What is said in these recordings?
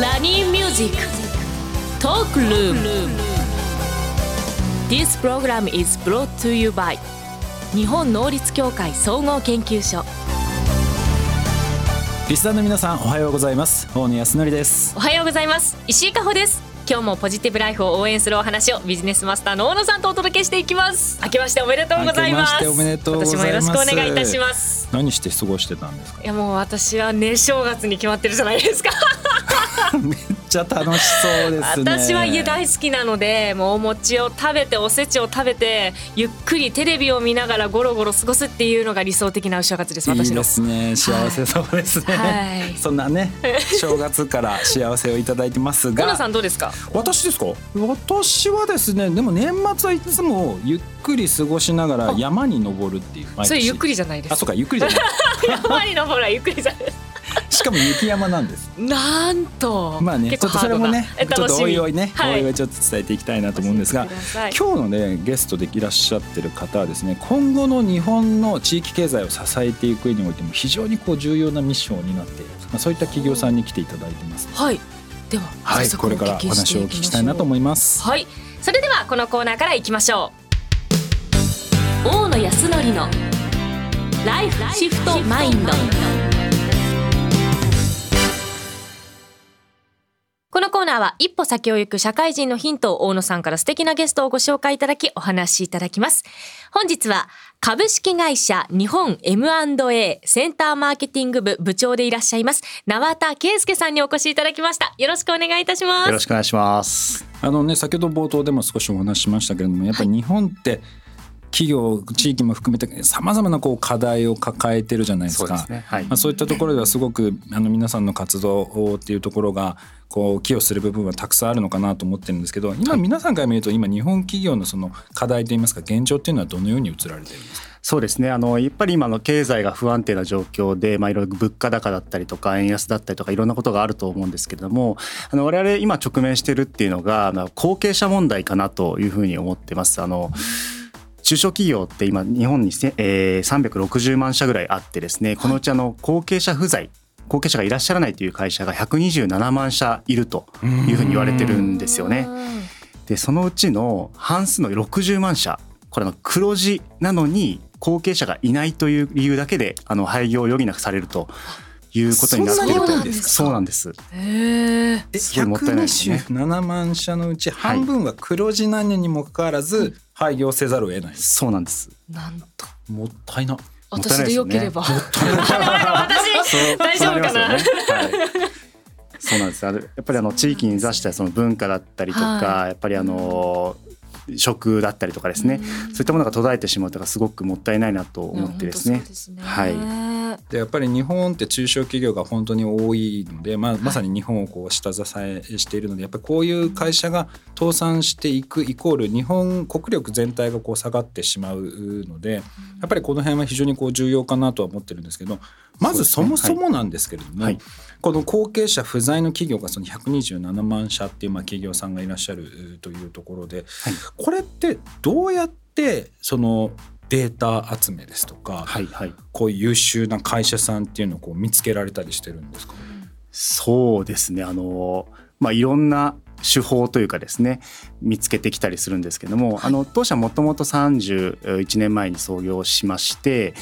ラニーミュージックトークルーム This program is brought to you by 日本能率協会総合研究所リスナーの皆さんおはようございます。大野泰敬です。おはようございます。石井加穂です。今日もポジティブライフを応援するお話をビジネスマスターの大野さんとお届けしていきます。明けましておめでとうございます。明けましておめでとうございます。今年もよろしくお願いいたします。何して過ごしてたんですか？いやもう私はね正月に決まってるじゃないですかめっちゃ楽しそうですね。私は家大好きなのでもうお餅を食べておせちを食べてゆっくりテレビを見ながらゴロゴロ過ごすっていうのが理想的なお正月です。私のいいですね。幸せそうですね、はい。そんなね正月から幸せをいただいてますが。さんどうですか？私ですか？私はですねでも年末はいつもゆっくり過ごしながら山に登るっていうそれゆっくりじゃないです。あそうかゆっくりじゃない。山に登るはゆっくりじゃない。ですしかも雪山なんです。なんと。まあねちょっとそれもねえちょっとおいおいね、はい。おいおいちょっと伝えていきたいなと思うんですが今日のねゲストでいらっしゃってる方はですね今後の日本の地域経済を支えていく上においても非常にこう重要なミッションを担っている、まあ、そういった企業さんに来ていただいてます。はい。でははいこれからお話をお聞きしたいなと思います。はい。それではこのコーナーからいきましょう。大野康則のライフシフトマインドナーは一歩先を行く社会人のヒントを大野さんから素敵なゲストをご紹介いただきお話しいただきます。本日は株式会社日本 M&A センターマーケティング部部長でいらっしゃいます縄田圭介さんにお越しいただきました。よろしくお願いいたします。よろしくお願いします。あのね先ほど冒頭でも少しお話ししましたけれどもやっぱり日本って企業地域も含めてさまざまなこう課題を抱えてるじゃないですか。そう。はいまあ、。そういったところではすごくあの皆さんの活動っていうところがこう寄与する部分はたくさんあるのかなと思ってるんですけど今皆さんから見ると今日本企業のその課題といいますか現状っていうのはどのように映られているんですか？そうですね。あのやっぱり今の経済が不安定な状況で、まあいろいろ物価高だったりとか円安だったりとかいろんなことがあると思うんですけれども、あの我々今直面してるっていうのがまあ後継者問題かなというふうに思ってます。あの中小企業って今日本にせ、えー、360万社ぐらいあってですねこのうちあの後継者不在後継者がいらっしゃらないという会社が127万社いるというふうに言われてるんですよね。でそのうちの半数の60万社これあの黒字なのに後継者がいないという理由だけであの廃業を余儀なくされるということになっているとですか？そうなんです。へえ。えすごいもったいないですね。127万社のうち半分は黒字なのにもかかわらず廃業せざるを得ない。そうなんです。なんと。もったいなもったい私でないですよね。よければ。私。大丈夫かな？ね。はい。そうなんです。あのやっぱりあの地域に座したその文化だったりとか、はやっぱりあの食だったりとかですね、そういったものが途絶えてしまうとかすごくもったいないなと思ってですね。はいでやっぱり日本って中小企業が本当に多いので、まあ、まさに日本をこう下支えしているのでやっぱりこういう会社が倒産していくイコール日本国力全体がこう下がってしまうのでやっぱりこの辺は非常にこう重要かなとは思ってるんですけどまずそもそもなんですけれども、はい。この後継者不在の企業がその127万社っていうまあ企業さんがいらっしゃるというところで、これってどうやってそのデータ集めですとか、はいはい。こういう優秀な会社さんっていうのをこう見つけられたりしてるんですか？そうですねあの、まあ、いろんな手法というかですね見つけてきたりするんですけども、あの当社もともと31年前に創業しまして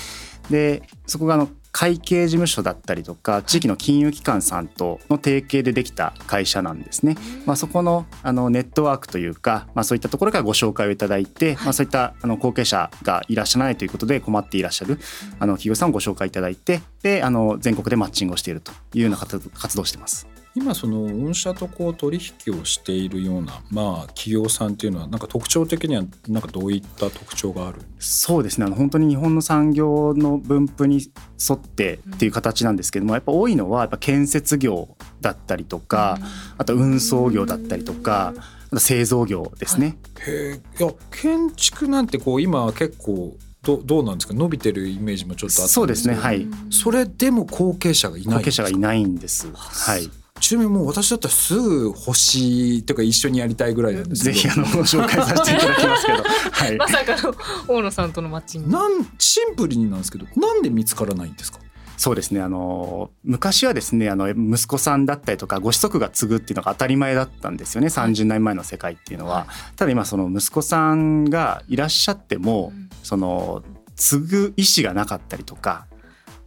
でそこがあの会計事務所だったりとか地域の金融機関さんとの提携でできた会社なんですね。まあ、そこのあのネットワークというか、まあ、そういったところからご紹介をいただいて、まあ、そういったあの後継者がいらっしゃらないということで困っていらっしゃるあの企業さんをご紹介いただいてであの全国でマッチングをしているというような活動をしてます。今その御社とこう取引をしているようなまあ企業さんっていうのはなんか特徴的にはなんかどういった特徴があるんですそうですねあの本当に日本の産業の分布に沿ってっていう形なんですけどもやっぱ多いのはやっぱ建設業だったりとかあと運送業だったりとか製造業ですね。か。へえ。いや建築なんてこう今は結構どどうなんですか？伸びてるイメージもちょっとあったそうでんですすけどねはいそれでも後継者がいない後継者がいないんです。はい。ちなみにもう私だったらすぐ欲しいとか一緒にやりたいぐらいなんですけど。ぜひあのご紹介させていただきますけど、はい。ま。さかの大野さんとのマッチング。なんシンプルになんですけどなんで見つからないんですか？そうですね。あの昔はですねあの息子さんだったりとかご子息が継ぐっていうのが当たり前だったんですよね。30年前の世界っていうのは。ただ今その息子さんがいらっしゃっても、その継ぐ意思がなかったりとか。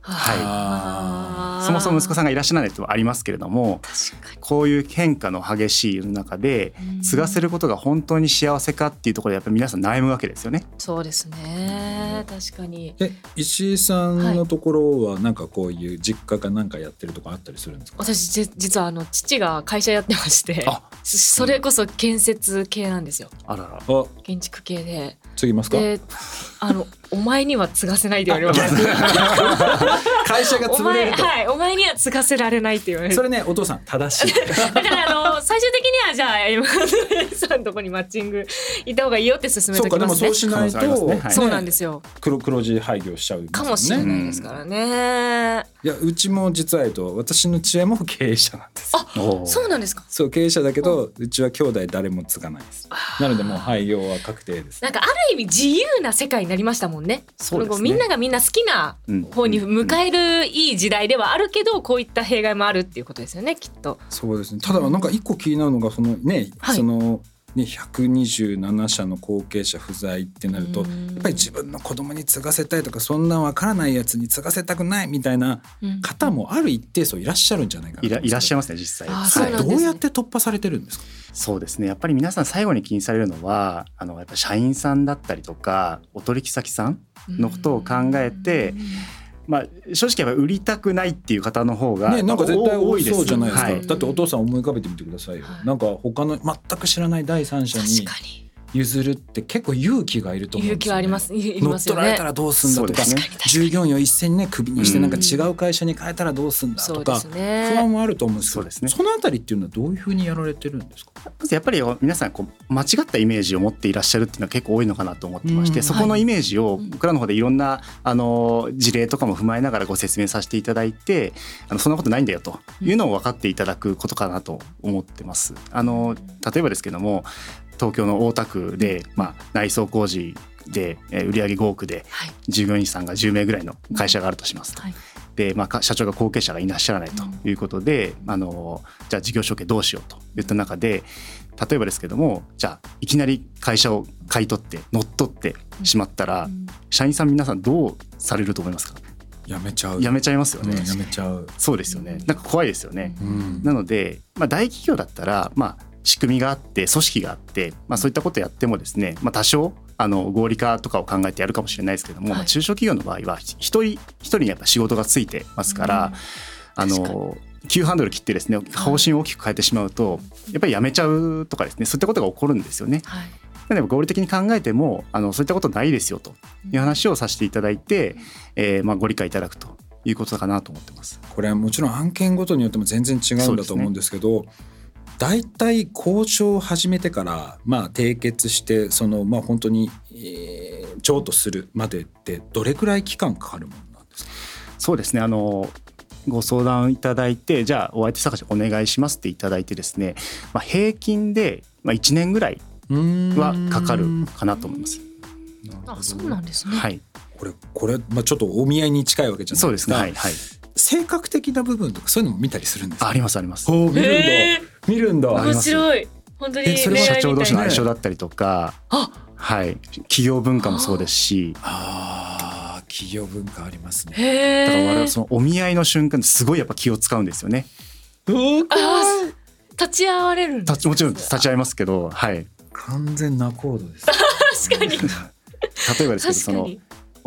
はい、そもそも息子さんがいらっしゃらないとはありますけれどもこういう変化の激しい世の中で継がせることが本当に幸せかっていうところでやっぱり皆さん悩むわけですよね。そうですね。確かに。え石井さんのところはなんかこういう実家が何かやってるとかあったりするんですか？私実はあの父が会社やってましてそれこそ建設系なんですよ。あらら。建築系で。継ぎますか？あのお前には継がせないって言われます。会社が潰れると。はい、お前には継がせられないって言われる。それね、お父さん正しい。だからあの最終的にはじゃあ M さんのとこにマッチング行った方がいいよって勧めときますね。そうか、でもそうしないと、ねはい、そうなんですよ。黒黒字廃業しちゃう、ね、かもしれないですからね。いやうちも実は言うと私の父親も経営者なんです。あ、そうなんですか？そう経営者だけどうちは兄弟誰も継がないです。なのでもう廃業は確定です。なんかある意味自由な世界になりましたもんね。そうですね。みんながみんな好きな方に迎えるいい時代ではあるけど、こういった弊害もあるっていうことですよねきっと。そうですね。ただなんか一個気になるのがそのね、はい、その。ね、127社の後継者不在ってなるとやっぱり自分の子供に継がせたいとかそんな分からないやつに継がせたくないみたいな方もある一定数いらっしゃるんじゃないかな。いらっしゃいますね実際、はい、どうやって突破されてるんですか？そうですね。やっぱり皆さん最後に気にされるのはあのやっぱ社員さんだったりとかお取引先さんのことを考えて、まあ、正直やっぱ売りたくないっていう方の方が、ね、なんか絶対多いそうじゃないですか、はい、だってお父さん思い浮かべてみてくださいよ、はい、なんか他の全く知らない第三者に譲るって結構勇気がいると思うんですよ、ね、勇気はあります。います、ね、乗っ取られたらどうすんだとか、ね、従業員を一斉にねクビにしてなんか違う会社に変えたらどうすんだとか、不安もあると思うんですけどそ,、ね、そのあたりっていうのはどういうふうにやられてるんですか？まずやっぱり皆さんこう間違ったイメージを持っていらっしゃるっていうのは結構多いのかなと思ってまして、そこのイメージを僕らの方でいろんなあの事例とかも踏まえながらご説明させていただいてあのそんなことないんだよというのを分かっていただくことかなと思ってます。あの例えばですけども東京の大田区で、まあ、内装工事で売上5億で従業員さんが10名ぐらいの会社があるとしますと。はい、で、まあ、社長が後継者がいらっしゃらないということで、うん、あのじゃあ事業承継どうしようといった中で例えばですけどもじゃあいきなり会社を買い取って乗っ取ってしまったら、うん、社員さん皆さんどうされると思いますか？やめちゃう。やめちゃいますよね、うん、やめちゃう。そうですよね。なんか怖いですよね、なので、まあ、大企業だったらまあ仕組みがあって組織があって、まあ、そういったことやってもですね、まあ、多少あの合理化とかを考えてやるかもしれないですけども、はい、中小企業の場合は一人一人にやっぱ仕事がついてますから、うん、あの急ハンドル切ってですね方針を大きく変えてしまうとやっぱりやめちゃうとかですねそういったことが起こるんですよね。はい。なので合理的に考えてもあのそういったことないですよという話をさせていただいて、えー、まあご理解いただくということかなと思ってます。これはもちろん案件ごとによっても全然違うんだと思うんですけど、大体交渉を始めてからまあ締結してそのまあ本当に、えー、譲渡するまでってどれくらい期間かかるものなんですか？そうですね。あのご相談いただいてじゃあお相手探しお願いしますっていただいてですね、まあ、平均でまあ1年ぐらいはかかるかなと思います。あそうなんですね、はい、これこれ、まあ、ちょっとお見合いに近いわけじゃないですか。そうですね、はいはい性格的な部分とかそういうのも見たりするんですありますあります。お見るんだ、えー、見るんだ。面白い。本当にそれも社長同士の相性だったりとか、はい企業文化もそうですし。ああ企業文化ありますね。だから我々そのお見合いの瞬間すごいやっぱ気を使うんですよね。立ち会われる立ちもちろん立ち会いますけど、はい。完全なコードです。確かに。例えばですけどその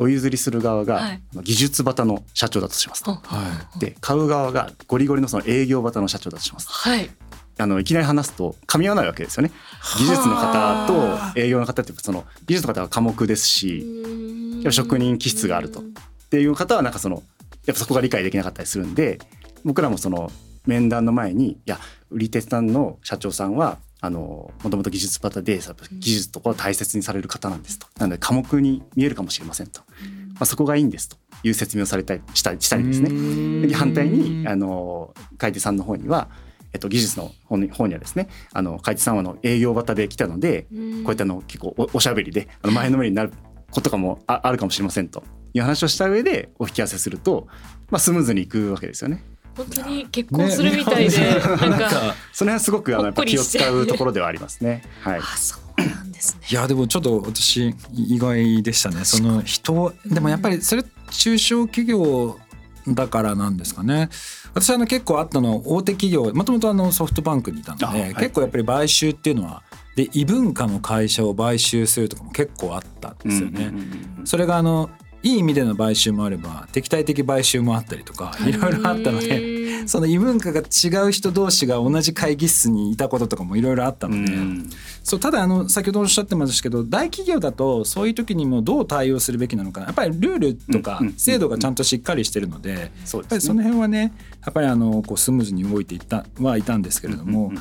お譲りする側が技術型の社長だとしますと、はい、で買う側がゴリゴリのその営業型の社長だとします、はい、あのいきなり話すと噛み合わないわけですよね。技術の方と営業の方ってその技術の方は科目ですし職人気質があると。っていう方はなんかそのやっぱそこが理解できなかったりするんで僕らもその面談の前にいや売り手さんの社長さんはあのもともと技術パタで技術とかを大切にされる方なんですと。なので科目に見えるかもしれませんと、まあ、そこがいいんですと。いう説明をされたりしたしたりですね。反対にあの買い手さんの方にはえっと、技術の方に方にはですねあの買い手さんはの営業型で来たのでこうやってあの結構おおしゃべりであの前のめりになることかもああるかもしれませんと。いう話をした上でお引き合わせするとまあ、スムーズにいくわけですよね。本当に結婚するみたいで、ね、なんかその辺はすごくあのやっぱ気を使うところではありますね。はい。あそうなんですね。いやでもちょっと私意外でしたね。その人でもやっぱりそれ中小企業だからなんですかね。私あの結構あったの大手企業もともとあのソフトバンクにいたので、はい、結構やっぱり買収っていうのはで異文化の会社を買収するとかも結構あったんですよね。それがあのいい意味での買収もあれば敵対的買収もあったりとかい。ろいろあったのでその異文化が違う人同士が同じ会議室にいたこととかもいろいろあったのでそうただあの先ほどおっしゃってましたけど大企業だとそういう時にもどう対応するべきなのかやっぱりルールとか制度がちゃんとしっかりしてるのでやっぱりその辺はねやっぱりあのこうスムーズに動いていったはいたんですけれども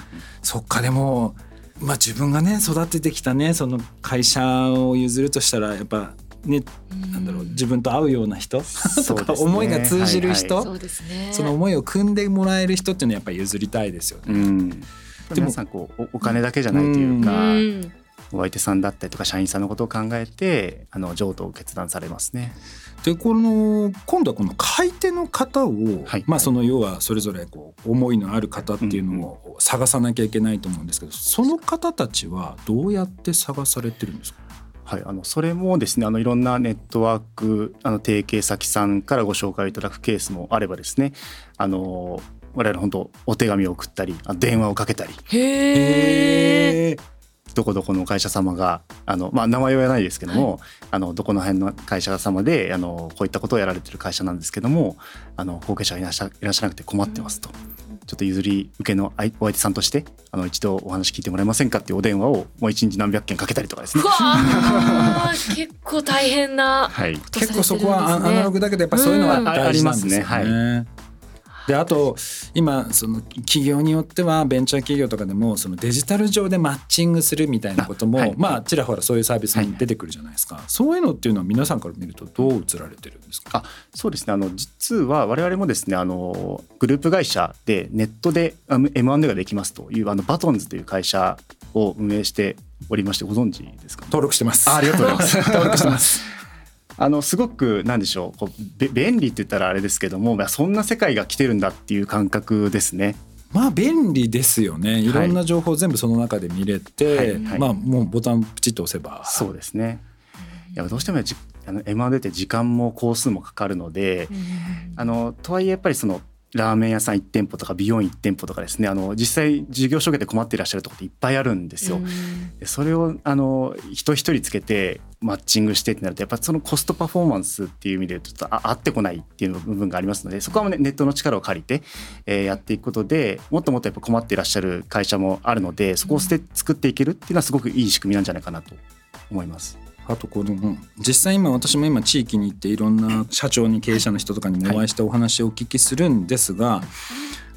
そっかでもまあ自分がね育ててきたねその会社を譲るとしたらやっぱね、なんだろう自分と合うような人？とか思いが通じる人、はいはい、その思いを組んでもらえる人っていうのはやっぱり譲りたいですよね。うん、でも皆さんこうお金だけじゃないというか、うん、お相手さんだったりとか社員さんのことを考えてあの譲渡を決断されますね。でこの今度はこの買い手の方を、はい、まあその要はそれぞれこう思いのある方っていうのを探さなきゃいけないと思うんですけど、その方たちはどうやって探されてるんですか？はい、あのそれもですねあのいろんなネットワークあの提携先さんからご紹介いただくケースもあればですねあの我々本当お手紙を送ったり電話をかけたり。へーどこどこの会社様があの、まあ、名前は言わないですけども、はい、あのどこの辺の会社様であのこういったことをやられてる会社なんですけどもあの後継者がいらっしゃいらっしゃらなくて困ってますと。ちょっと譲り受けのお相手さんとしてあの一度お話聞いてもらえませんかっていうお電話をもう一日何百件かけたりとかですね。結構大変な、はい、結構そこはアナログだけどやっぱそういうのは大事なんですね。はい。であと今その企業によってはベンチャー企業とかでもそのデジタル上でマッチングするみたいなことも、はい、まあちらほらそういうサービスに出てくるじゃないですか、はい、そういうのっていうのは皆さんから見るとどう映られてるんですか？あそうですね。あの実は我々もですねあのグループ会社でネットで M&A ができますというあのバトンズという会社を運営しておりましてご存知ですか、登録してます。あありがとうございます。登録してますあのすごくなんでしょうこう便利って言ったらあれですけどもそんな世界が来てるんだっていう感覚ですね。まあ便利ですよね。いろんな情報全部その中で見れて、はいはい、まあもうボタンプチッと押せば。そうですね。いやどうしてもあの M&A って時間も工数もかかるので、あのとはいえやっぱりそのラーメン屋さん1店舗とか美容院1店舗とかですねあの実際事業承継で困っていらっしゃるところっていっぱいあるんですよ。それをあの人一人つけてマッチングしてってなるとやっぱそのコストパフォーマンスっていう意味でちょっとあ合ってこないっていう部分がありますのでそこは、ね、ネットの力を借りて、えー、やっていくことでもっともっとやっぱ困っていらっしゃる会社もあるのでそこを捨て作っていけるっていうのはすごくいい仕組みなんじゃないかなと思います。あとこの実際今私も今地域に行っていろんな社長に経営者の人とかにもお会いしてお話をお聞きするんですが、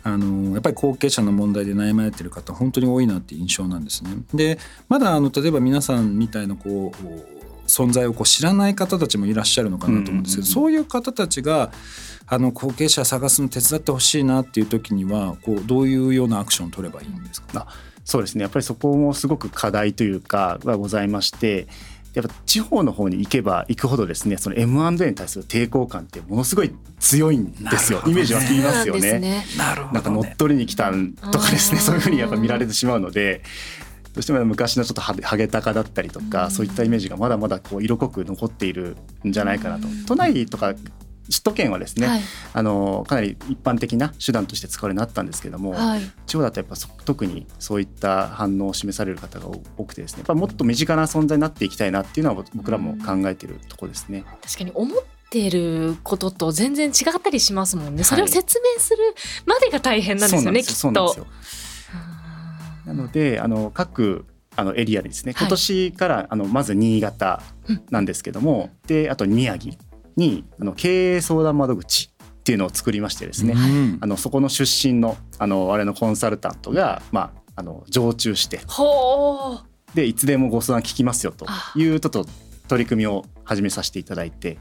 あのやっぱり後継者の問題で悩まれてる方本当に多いなっていう印象なんですね。でまだあの例えば皆さんみたいなこう存在をこう知らない方たちもいらっしゃるのかなと思うんですけど、そういう方たちがあの後継者探すの手伝ってほしいなっていう時にはこうどういうようなアクションを取ればいいんですか？そうですね。やっぱりそこもすごく課題というかがございましてやっぱ地方の方に行けば行くほどですねその M&A に対する抵抗感ってものすごい強いんですよ、ね、イメージはつきますよね。ねなんか乗っ取りに来たんとかですねそういうふうにやっぱ見られてしまうので。どうしても昔のちょっとハゲタカだったりとか、そういったイメージがまだまだこう色濃く残っているんじゃないかなと。都内とか首都圏はですね、はい、あのかなり一般的な手段として使われるようになったんですけども、はい、地方だとやっぱ特にそういった反応を示される方が多くてですねやっぱもっと身近な存在になっていきたいなっていうのは僕らも考えているところですね。確かに思ってることと全然違ったりしますもんね。それを説明するまでが大変なんですよね、はい、きっと。なのであの各あのエリアでですね。今年からあのまず新潟なんですけども、であと宮城にあの経営相談窓口っていうのを作りましてですね、うん、あのそこの出身のあの我々のコンサルタントが、まあ、あの常駐してでいつでもご相談聞きますよというちょっと取り組みを始めさせていただいて、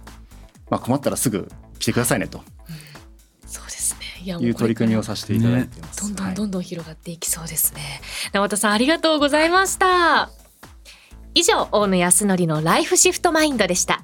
まあ、困ったらすぐ来てくださいねと。そうですね。いいう取り組みをさせていただいてます。ね、どんどんどんどん広がっていきそうですね。はい、田さんありがとうございました。以上大野康則のライフシフトマインドでした。